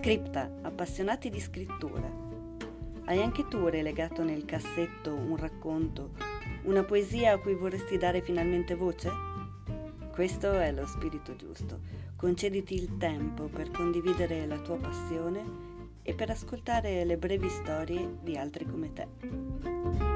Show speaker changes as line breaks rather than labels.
Scripta, appassionati di scrittura. Hai anche tu relegato nel cassetto un racconto, una poesia a cui vorresti dare finalmente voce? Questo è lo spirito giusto. Concediti il tempo per condividere la tua passione e per ascoltare le brevi storie di altri come te.